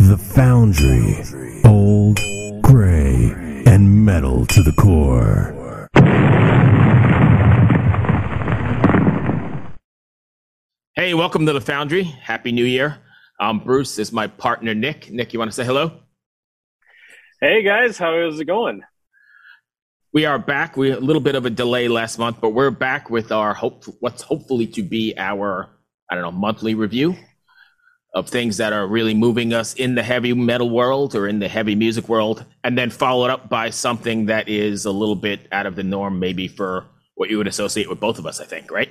The Foundry. Old, gray, and metal to the core. Hey, welcome to the Foundry. Happy New Year. I'm Bruce. This is my partner Nyk. Nyk, you want to say hello? Hey guys, how is it going? We are back. We a little bit of a delay last month, but we're back with our hope what's hopefully to be our I don't know monthly review of things that are really moving us in the heavy metal world or in the heavy music world, and then followed up by something that is a little bit out of the norm, maybe for what you would associate with both of us. I think, right?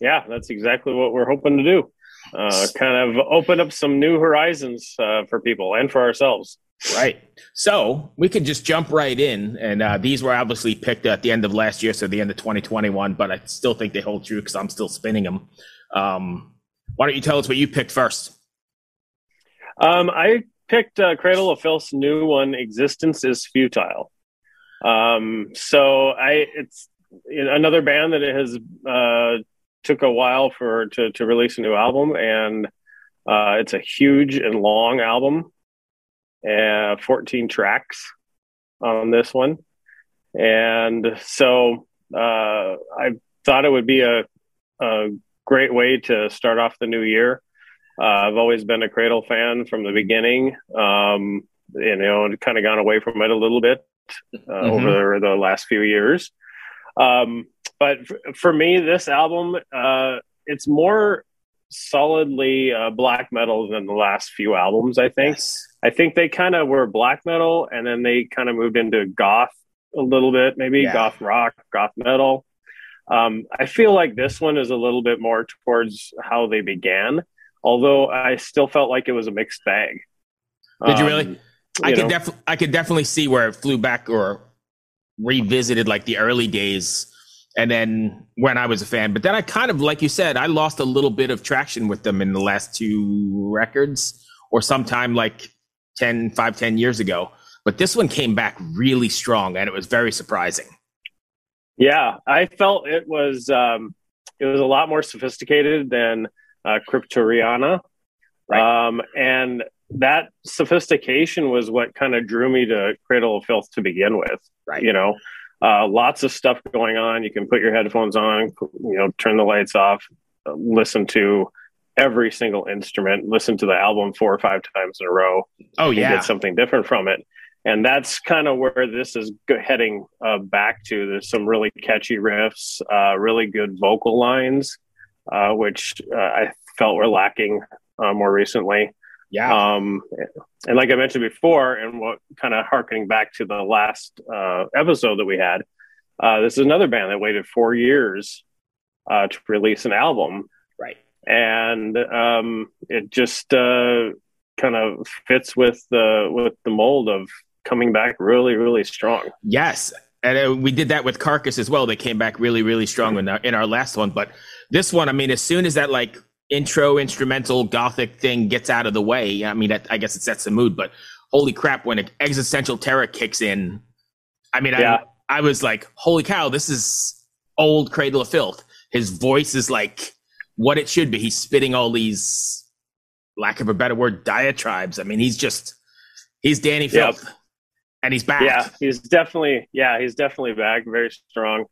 Yeah, that's exactly what we're hoping to do. Uh, kind of open up some new horizons uh, for people and for ourselves. Right. So we could just jump right in. And uh, these were obviously picked at the end of last year, so the end of 2021, but I still think they hold true because I'm still spinning them. Um, why don't you tell us what you picked first? Um, I picked uh, Cradle of Filth's new one, Existence is Futile. Um, so I, it's another band that it has uh, took a while for to, to release a new album, and uh, it's a huge and long album, and 14 tracks on this one, and so uh, I thought it would be a, a great way to start off the new year. Uh, I've always been a Cradle fan from the beginning. Um, you know, and kind of gone away from it a little bit uh, mm-hmm. over the last few years. Um, but f- for me, this album, uh, it's more solidly uh, black metal than the last few albums. I think. Yes. I think they kind of were black metal, and then they kind of moved into goth a little bit, maybe yeah. goth rock, goth metal. Um, I feel like this one is a little bit more towards how they began, although I still felt like it was a mixed bag. Did you really? Um, I could definitely, I could definitely see where it flew back or revisited like the early days and then when I was a fan. But then I kind of, like you said, I lost a little bit of traction with them in the last two records or sometime like 10, 5, 10 years ago. But this one came back really strong and it was very surprising. Yeah, I felt it was um, it was a lot more sophisticated than uh, Cryptoriana. Right. Um, and that sophistication was what kind of drew me to Cradle of Filth to begin with. Right. You know, uh, lots of stuff going on. You can put your headphones on, you know, turn the lights off, listen to every single instrument, listen to the album four or five times in a row. Oh yeah, get something different from it. And that's kind of where this is heading uh, back to. There's some really catchy riffs, uh, really good vocal lines, uh, which uh, I felt were lacking uh, more recently. Yeah. Um, and like I mentioned before, and what kind of harkening back to the last uh, episode that we had, uh, this is another band that waited four years uh, to release an album. Right. And um, it just uh, kind of fits with the with the mold of coming back really, really strong. Yes. And uh, we did that with Carcass as well. They came back really, really strong in our, in our last one. But this one, I mean, as soon as that like intro instrumental gothic thing gets out of the way, I mean, I guess it sets the mood. But holy crap, when existential terror kicks in, I mean, yeah. I, I was like, holy cow, this is old Cradle of Filth. His voice is like what it should be. He's spitting all these, lack of a better word, diatribes. I mean, he's just, he's Dani Filth. Yep. And he's back. Yeah, he's definitely, yeah, he's definitely back, very strong.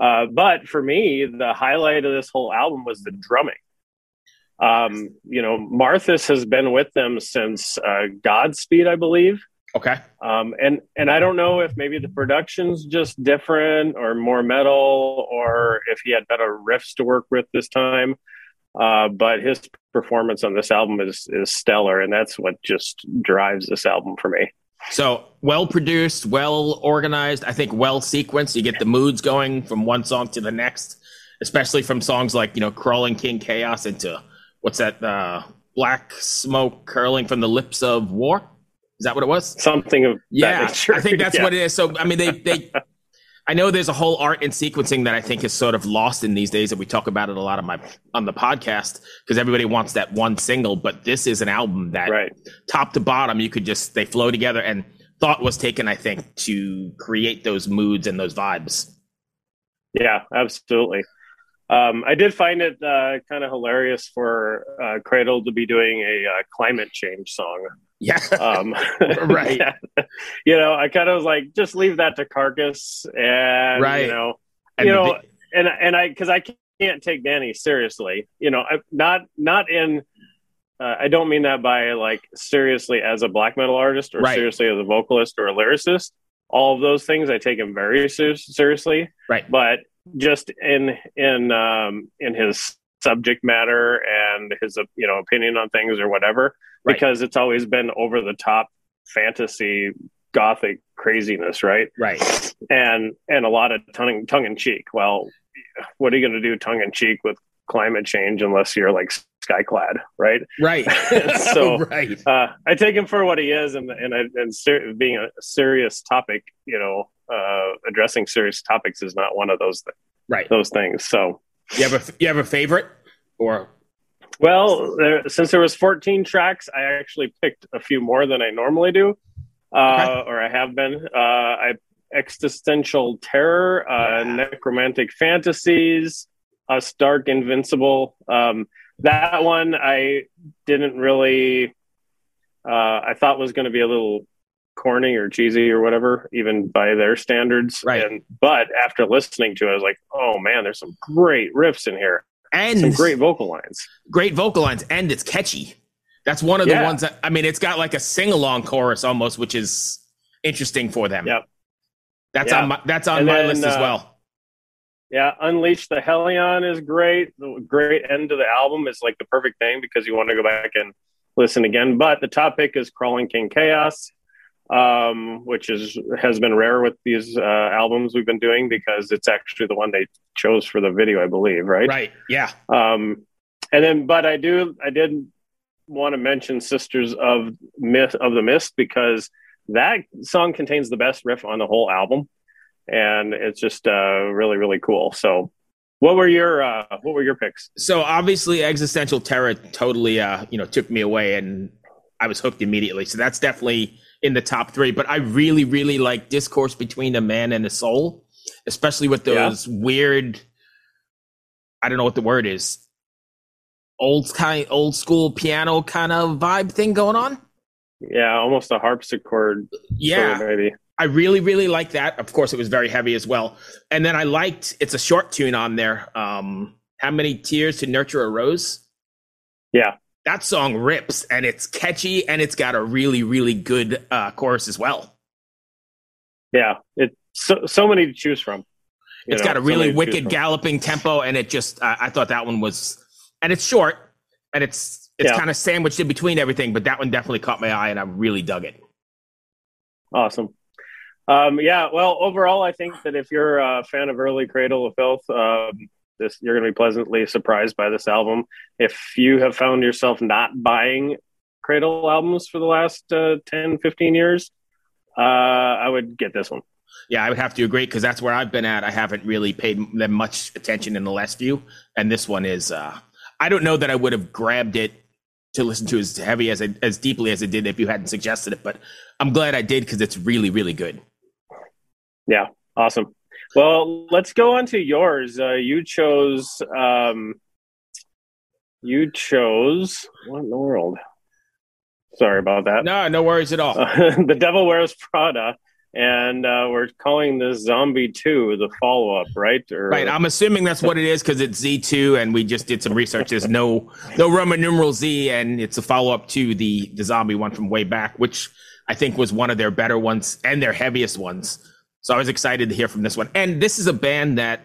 Uh, but for me, the highlight of this whole album was the drumming. Um, you know, Marthus has been with them since uh, Godspeed, I believe. Okay. Um, and and I don't know if maybe the production's just different or more metal, or if he had better riffs to work with this time. Uh, but his performance on this album is is stellar, and that's what just drives this album for me. So well produced, well organized. I think well sequenced. You get the moods going from one song to the next, especially from songs like you know "Crawling King Chaos" into what's that? Uh, black smoke curling from the lips of war. Is that what it was? Something of yeah. I think that's yeah. what it is. So I mean, they they. I know there's a whole art in sequencing that I think is sort of lost in these days, and we talk about it a lot on my on the podcast because everybody wants that one single. But this is an album that, right. top to bottom, you could just they flow together, and thought was taken, I think, to create those moods and those vibes. Yeah, absolutely. Um, I did find it uh, kind of hilarious for uh, Cradle to be doing a uh, climate change song. Yeah. Um, Right. you know, I kind of was like, just leave that to Carcass, and Right. you know, And you know, vi- and and I because I can't take Dani seriously. You know, I, not not in. Uh, I don't mean that by like seriously as a black metal artist or Right. seriously as a vocalist or a lyricist. All of those things I take him very ser- seriously, right. but just in in um, in his subject matter and his you know opinion on things or whatever, Right. because it's always been over the top fantasy gothic craziness, right? Right. and and a lot of tongue tongue in cheek. Well, what are you going to do tongue in cheek with climate change unless you're like skyclad, right? Right. So- right. Uh, I take him for what he is, and and I- and ser- being a serious topic, you know, uh, addressing serious topics is not one of those th- Right. those things. So, You have a you have a favorite or well, there, since there was 14 tracks, I actually picked a few more than I normally do, uh, or I have been. Uh, I existential terror, uh, necromantic fantasies, us dark invincible. Um, that one I didn't really. Uh, I thought was going to be a little corny or cheesy or whatever, even by their standards. Right. And but after listening to it, I was like, oh man, there's some great riffs in here, and some great vocal lines. great vocal lines and it's catchy. That's one of the Yeah. ones that I mean it's got like a sing along chorus almost, which is interesting for them. Yep. That's Yeah. on my that's on And my then, list as uh, well. Yeah, Unleash the Hellion is great. The great end to the album is like the perfect thing because you want to go back and listen again. But the top pick is Crawling King Chaos, um, which is has been rare with these uh, albums we've been doing because it's actually the one they chose for the video, I believe, right? Right. Yeah. Um, and then, but I do, I did want to mention Sisters of Myth of the Mist because that song contains the best riff on the whole album, and it's just uh, really, really cool. So, what were your uh, what were your picks? So obviously existential terror totally uh, you know, took me away and I was hooked immediately. So that's definitely in the top 3, but I really really like Discourse between a man and a soul, especially with Yeah. those weird I don't know what the word is. Old kind old school piano kind of vibe thing going on. Yeah, almost a harpsichord, Yeah. sort of, maybe. I really, really like that. Of course, it was very heavy as well. And then I liked it's a short tune on there. Um, How many tears to nurture a rose? Yeah, That song rips and it's catchy and it's got a really, really good uh, chorus as well. yeah. It's so so many to choose from. It's know, got a really choose wicked galloping tempo and it just I, I thought that one was and it's short and it's it's Yeah. kind of sandwiched in between everything, but that one definitely caught my eye and I really dug it. Awesome. Um, yeah, well, overall, I think that if you're a fan of early Cradle of Filth, um, this you're going to be pleasantly surprised by this album. If you have found yourself not buying Cradle albums for the last uh, 10, 15 years, uh, I would get this one. Yeah, I would have to agree because that's where I've been at. I haven't really paid them much attention in the last few, and this one is. uh I don't know that I would have grabbed it to listen to as heavy as it, as deeply as it did if you hadn't suggested it, but I'm glad I did because it's really really good. Yeah, awesome. Well, let's go on to yours. Uh, you chose. Um, you chose what in the world? Sorry about that. No, no worries at all. Uh, the Devil Wears Prada, and uh, we're calling this Zombie Two the follow up, right? Or, Right, I'm assuming that's what it is because it's Z2, and we just did some research. There's no no Roman numeral Z, and it's a follow up to the the zombie one from way back, which I think was one of their better ones and their heaviest ones. So I was excited to hear from this one. And this is a band that,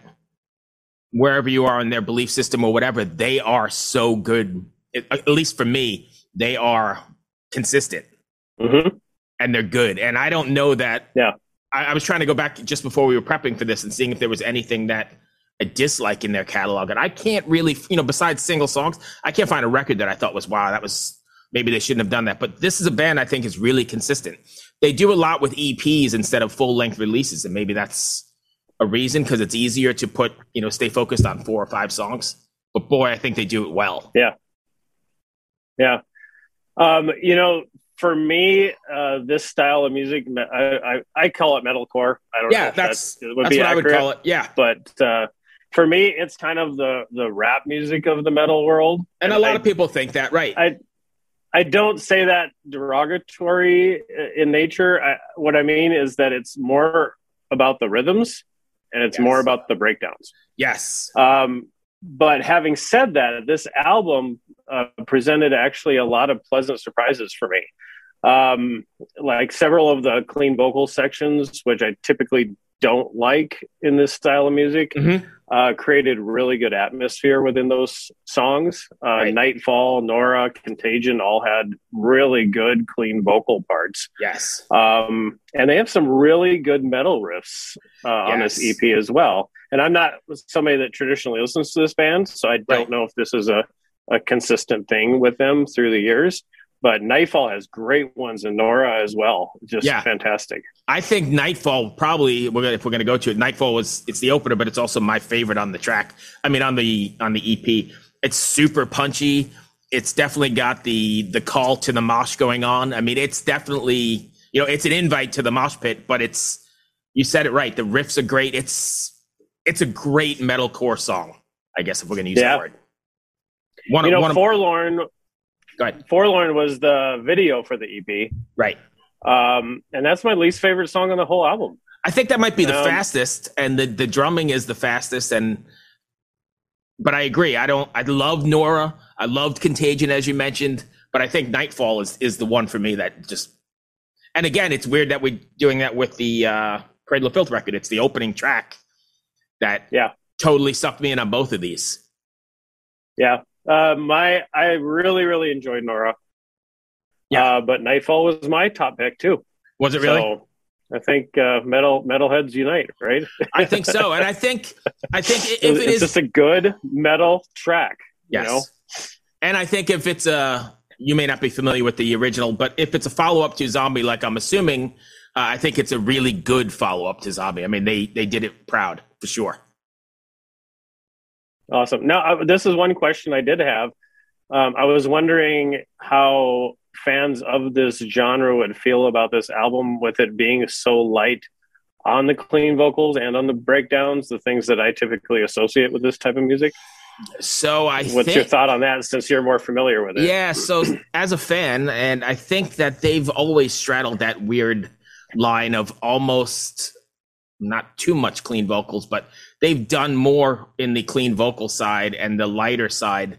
wherever you are in their belief system or whatever, they are so good. At least for me, they are consistent Mhm. and they're good. And I don't know that. Yeah. I, I was trying to go back just before we were prepping for this and seeing if there was anything that I dislike in their catalog. And I can't really, you know, besides single songs, I can't find a record that I thought was wow, that was maybe they shouldn't have done that. But this is a band I think is really consistent. They do a lot with EPs instead of full length releases, and maybe that's a reason because it's easier to put, you know, stay focused on four or five songs. But boy, I think they do it well. Yeah. Yeah. Um, you know, for me, uh, this style of music, I, I, I call it metalcore. I don't know Yeah, if that's that would that's be what I would call it. Yeah. but uh, for me, it's kind of the the rap music of the metal world, and a lot I, of people think that, right? I I don't say that derogatory in nature. I, what I mean is that it's more about the rhythms and it's yes. more about the breakdowns. Yes. Um, but having said that, this album uh, presented actually a lot of pleasant surprises for me. Um, like several of the clean vocal sections, which I typically don't like in this style of music, mm-hmm. uh, created really good atmosphere within those songs. Uh, right. Nightfall, Nora, Contagion all had really good, clean vocal parts. Yes. Um, and they have some really good metal riffs uh, yes. on this EP as well. And I'm not somebody that traditionally listens to this band, so I don't right. know if this is a, a consistent thing with them through the years but Nightfall has great ones and Nora as well. Just yeah. fantastic. I think Nightfall probably we're gonna, if we're going to go to it. Nightfall was it's the opener, but it's also my favorite on the track. I mean on the on the EP. It's super punchy. It's definitely got the the call to the mosh going on. I mean it's definitely you know it's an invite to the mosh pit, but it's you said it right. The riffs are great. It's it's a great metalcore song. I guess if we're going to use yeah. that word. One, you know, one Forlorn Go ahead. Forlorn was the video for the EP. Right. Um, and that's my least favorite song on the whole album. I think that might be the um, fastest, and the, the drumming is the fastest. And but I agree. I don't. I love Nora. I loved Contagion as you mentioned, but I think Nightfall is is the one for me that just. And again, it's weird that we're doing that with the uh, Cradle of Filth record. It's the opening track that yeah totally sucked me in on both of these. Yeah, uh, my I really really enjoyed Nora. Yeah, uh, but Nightfall was my top pick too. Was it really? So I think uh, metal metalheads unite, right? I think so, and I think I think if it it's just a good metal track, yes. You know? And I think if it's a you may not be familiar with the original, but if it's a follow up to Zombie, like I'm assuming, uh, I think it's a really good follow up to Zombie. I mean, they they did it proud for sure. Awesome. Now, uh, this is one question I did have. Um, I was wondering how fans of this genre would feel about this album with it being so light on the clean vocals and on the breakdowns, the things that I typically associate with this type of music. So I What's think, your thought on that since you're more familiar with it? Yeah, so as a fan and I think that they've always straddled that weird line of almost not too much clean vocals, but they've done more in the clean vocal side and the lighter side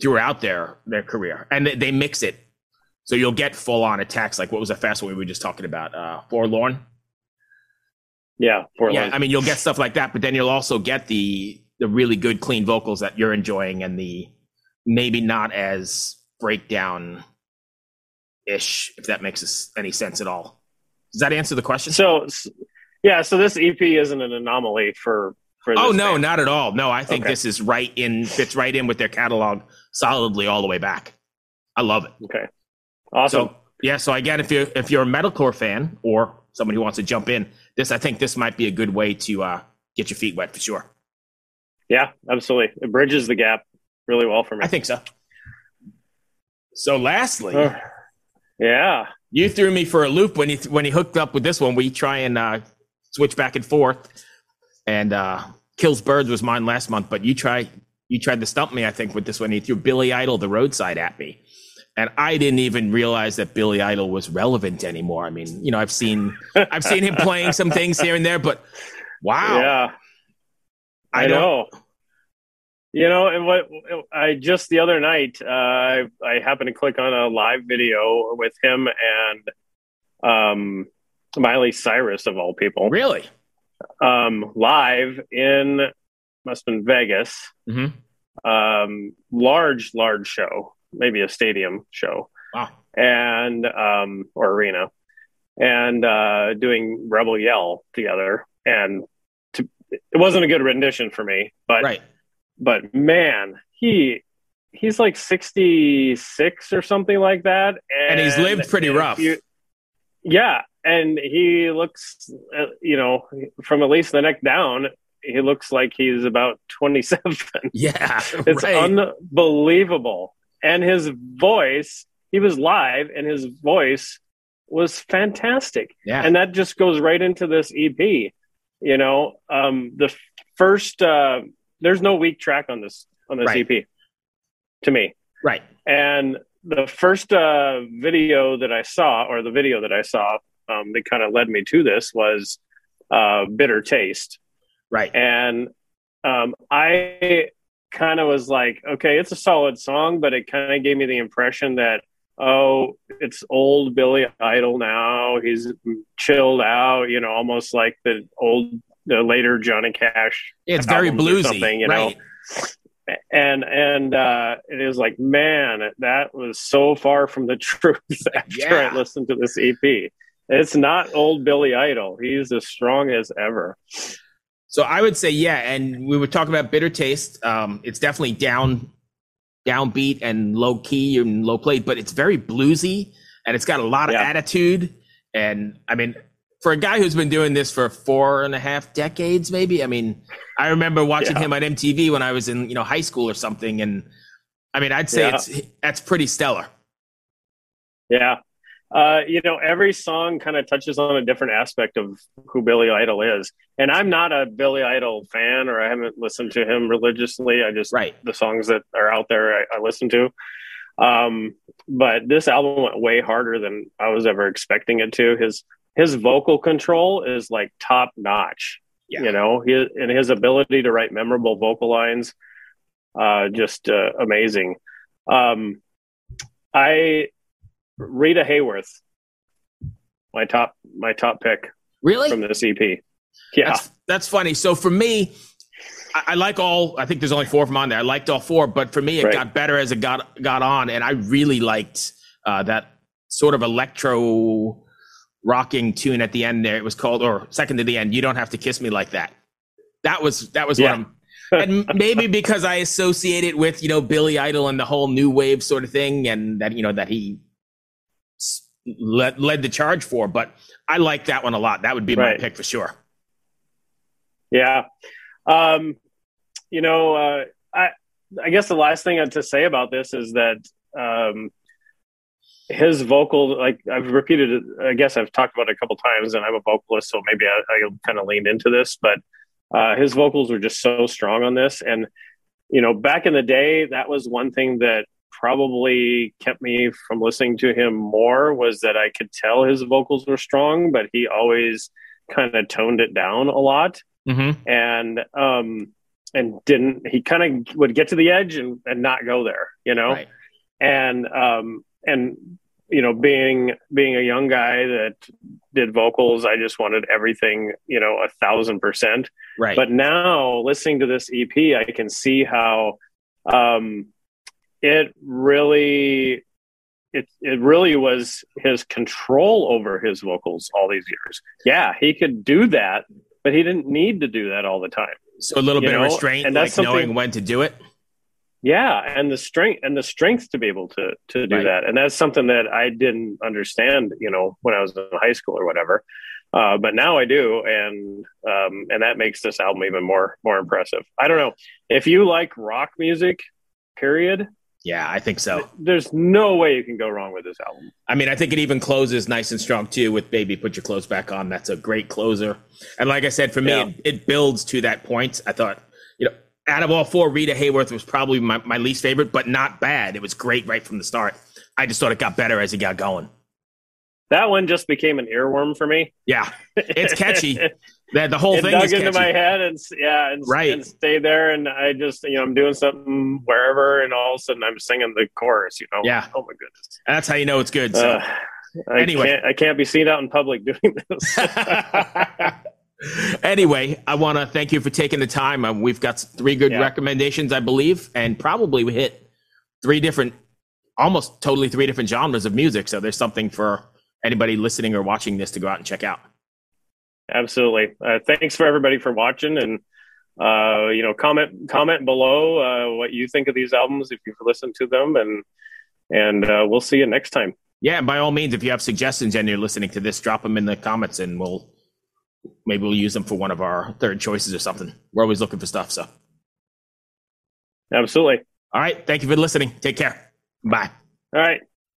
throughout their their career, and they, they mix it. So you'll get full on attacks like what was the fast one we were just talking about? Uh, Forlorn. Yeah, Forlorn. Yeah, I mean you'll get stuff like that, but then you'll also get the the really good clean vocals that you're enjoying and the maybe not as breakdown ish, if that makes any sense at all. Does that answer the question? So, yeah, so this EP isn't an anomaly for for. Oh no, band. not at all. No, I think okay. this is right in fits right in with their catalog solidly all the way back. I love it. Okay, awesome. So, yeah, so again, if you're if you're a metalcore fan or somebody who wants to jump in, this I think this might be a good way to uh, get your feet wet for sure. Yeah, absolutely. It bridges the gap really well for me. I think so. So, lastly, uh, yeah, you threw me for a loop when you when you hooked up with this one. We try and uh, switch back and forth. And uh, Kills Birds was mine last month, but you try you tried to stump me, I think, with this one. He threw Billy Idol, The Roadside, at me. And I didn't even realize that Billy Idol was relevant anymore. I mean, you know, I've seen I've seen him playing some things here and there, but wow. Yeah. I, I know. You know, and what I just the other night, uh, I, I happened to click on a live video with him and um, Miley Cyrus of all people. Really? Um, live in must have been Vegas. Mm-hmm. Um, large, large show, maybe a stadium show. Wow. And um, or arena, and uh, doing Rebel Yell together, and to, it wasn't a good rendition for me, but right. but man, he he's like 66 or something like that and, and he's lived pretty rough you, yeah and he looks, uh, you know, from at least the neck down, he looks like he's about 27. Yeah. it's right. unbelievable. And his voice, he was live and his voice was fantastic. Yeah. And that just goes right into this EP. You know, um, the first uh, there's no weak track on this on this Right. EP to me. Right. And the first uh, video that I saw, or the video that I saw, um, that kind of led me to this was uh, "Bitter Taste," Right. and um, I kind of was like, okay, it's a solid song, but it kind of gave me the impression that oh, it's old Billy Idol now. He's chilled out, you know, almost like the old, the later Johnny Cash It's very bluesy. something, you know? right. and and uh it was like man that was so far from the truth after Yeah. i listened to this ep it's not old billy idol he's as strong as ever So I would say, yeah, and we were talking about bitter taste. Um, it's definitely down, downbeat and low key and low played, but it's very bluesy and it's got a lot of Yeah. attitude. And I mean, for a guy who's been doing this for four and a half decades, maybe. I mean, I remember watching Yeah. him on MTV when I was in you know high school or something, and I mean, I'd say Yeah. it's that's pretty stellar. yeah uh you know every song kind of touches on a different aspect of who billy idol is and i'm not a billy idol fan or i haven't listened to him religiously i just Right. the songs that are out there I, I listen to. Um, but this album went way harder than I was ever expecting it to. His his vocal control is like top notch. Yeah. You know, his, and his ability to write memorable vocal lines, uh, just uh, amazing. Um, I Rita Hayworth, my top my top pick Really? from this EP. Yeah, That's, that's funny. So for me, I, I like all. I think there's only four from on there. I liked all four, but for me, it Right. got better as it got got on, and I really liked uh, that sort of electro rocking tune at the end. There, it was called, or second to the end. You don't have to kiss me like that. That was that was Yeah. what I'm. and maybe because I associate it with you know Billy Idol and the whole new wave sort of thing, and that you know that he s- led led the charge for. But I like that one a lot. That would be my pick for sure. Yeah. Um, you know, uh, I I guess the last thing to say about this is that um, his vocal, like I've repeated it, I guess I've talked about it a couple times, and I'm a vocalist, so maybe I, I kind of leaned into this, but uh, his vocals were just so strong on this, and you know, back in the day, that was one thing that probably kept me from listening to him more was that I could tell his vocals were strong, but he always kind of toned it down a lot Mm-hmm. and um and didn't he kind of would get to the edge and, and not go there you know Right. and um and you know being being a young guy that did vocals i just wanted everything you know a thousand percent Right. but now listening to this ep i can see how um it really it it really was his control over his vocals all these years. Yeah he could do that but he didn't need to do that all the time. So a little You bit of restraint, and that's something- knowing when to do it. yeah and the strength and the strength to be able to to do Right. that. And that's something that i didn't understand you know when i was in high school or whatever. Uh, but now i do and um, and that makes this album even more more impressive. I don't know. If you like rock music period Yeah, I think so. there's no way you can go wrong with this album I mean, I think it even closes nice and strong too with "Baby, Put Your Clothes Back On." That's a great closer. And like I said, for me, Yeah. it, it builds to that point. I thought, you know, out of all four, Rita Hayworth was probably my, my least favorite, but not bad. It was great right from the start. I just thought it got better as it got going. that one just became an earworm for me Yeah, it's catchy. The, the whole it thing dug is into catchy. my head and yeah, and, Right. and stayed there. And I just, you know, I'm doing something wherever, and all of a sudden I'm singing the chorus. You know, Yeah. Oh my goodness. That's how you know it's good. So. Uh, I Anyway. can't, I can't be seen out in public doing this. anyway, I want to thank you for taking the time. Um, we've got three good Yeah. recommendations, I believe, and probably we hit three different, almost totally three different genres of music. So there's something for anybody listening or watching this to go out and check out. Absolutely. Uh, thanks for everybody for watching, and uh, you know, comment comment below uh, what you think of these albums if you've listened to them, and and uh, we'll see you next time. Yeah, and by all means, if you have suggestions and you're listening to this, drop them in the comments, and we'll maybe we'll use them for one of our third choices or something. We're always looking for stuff. So, Absolutely. all right, thank you for listening. Take care. Bye. All right.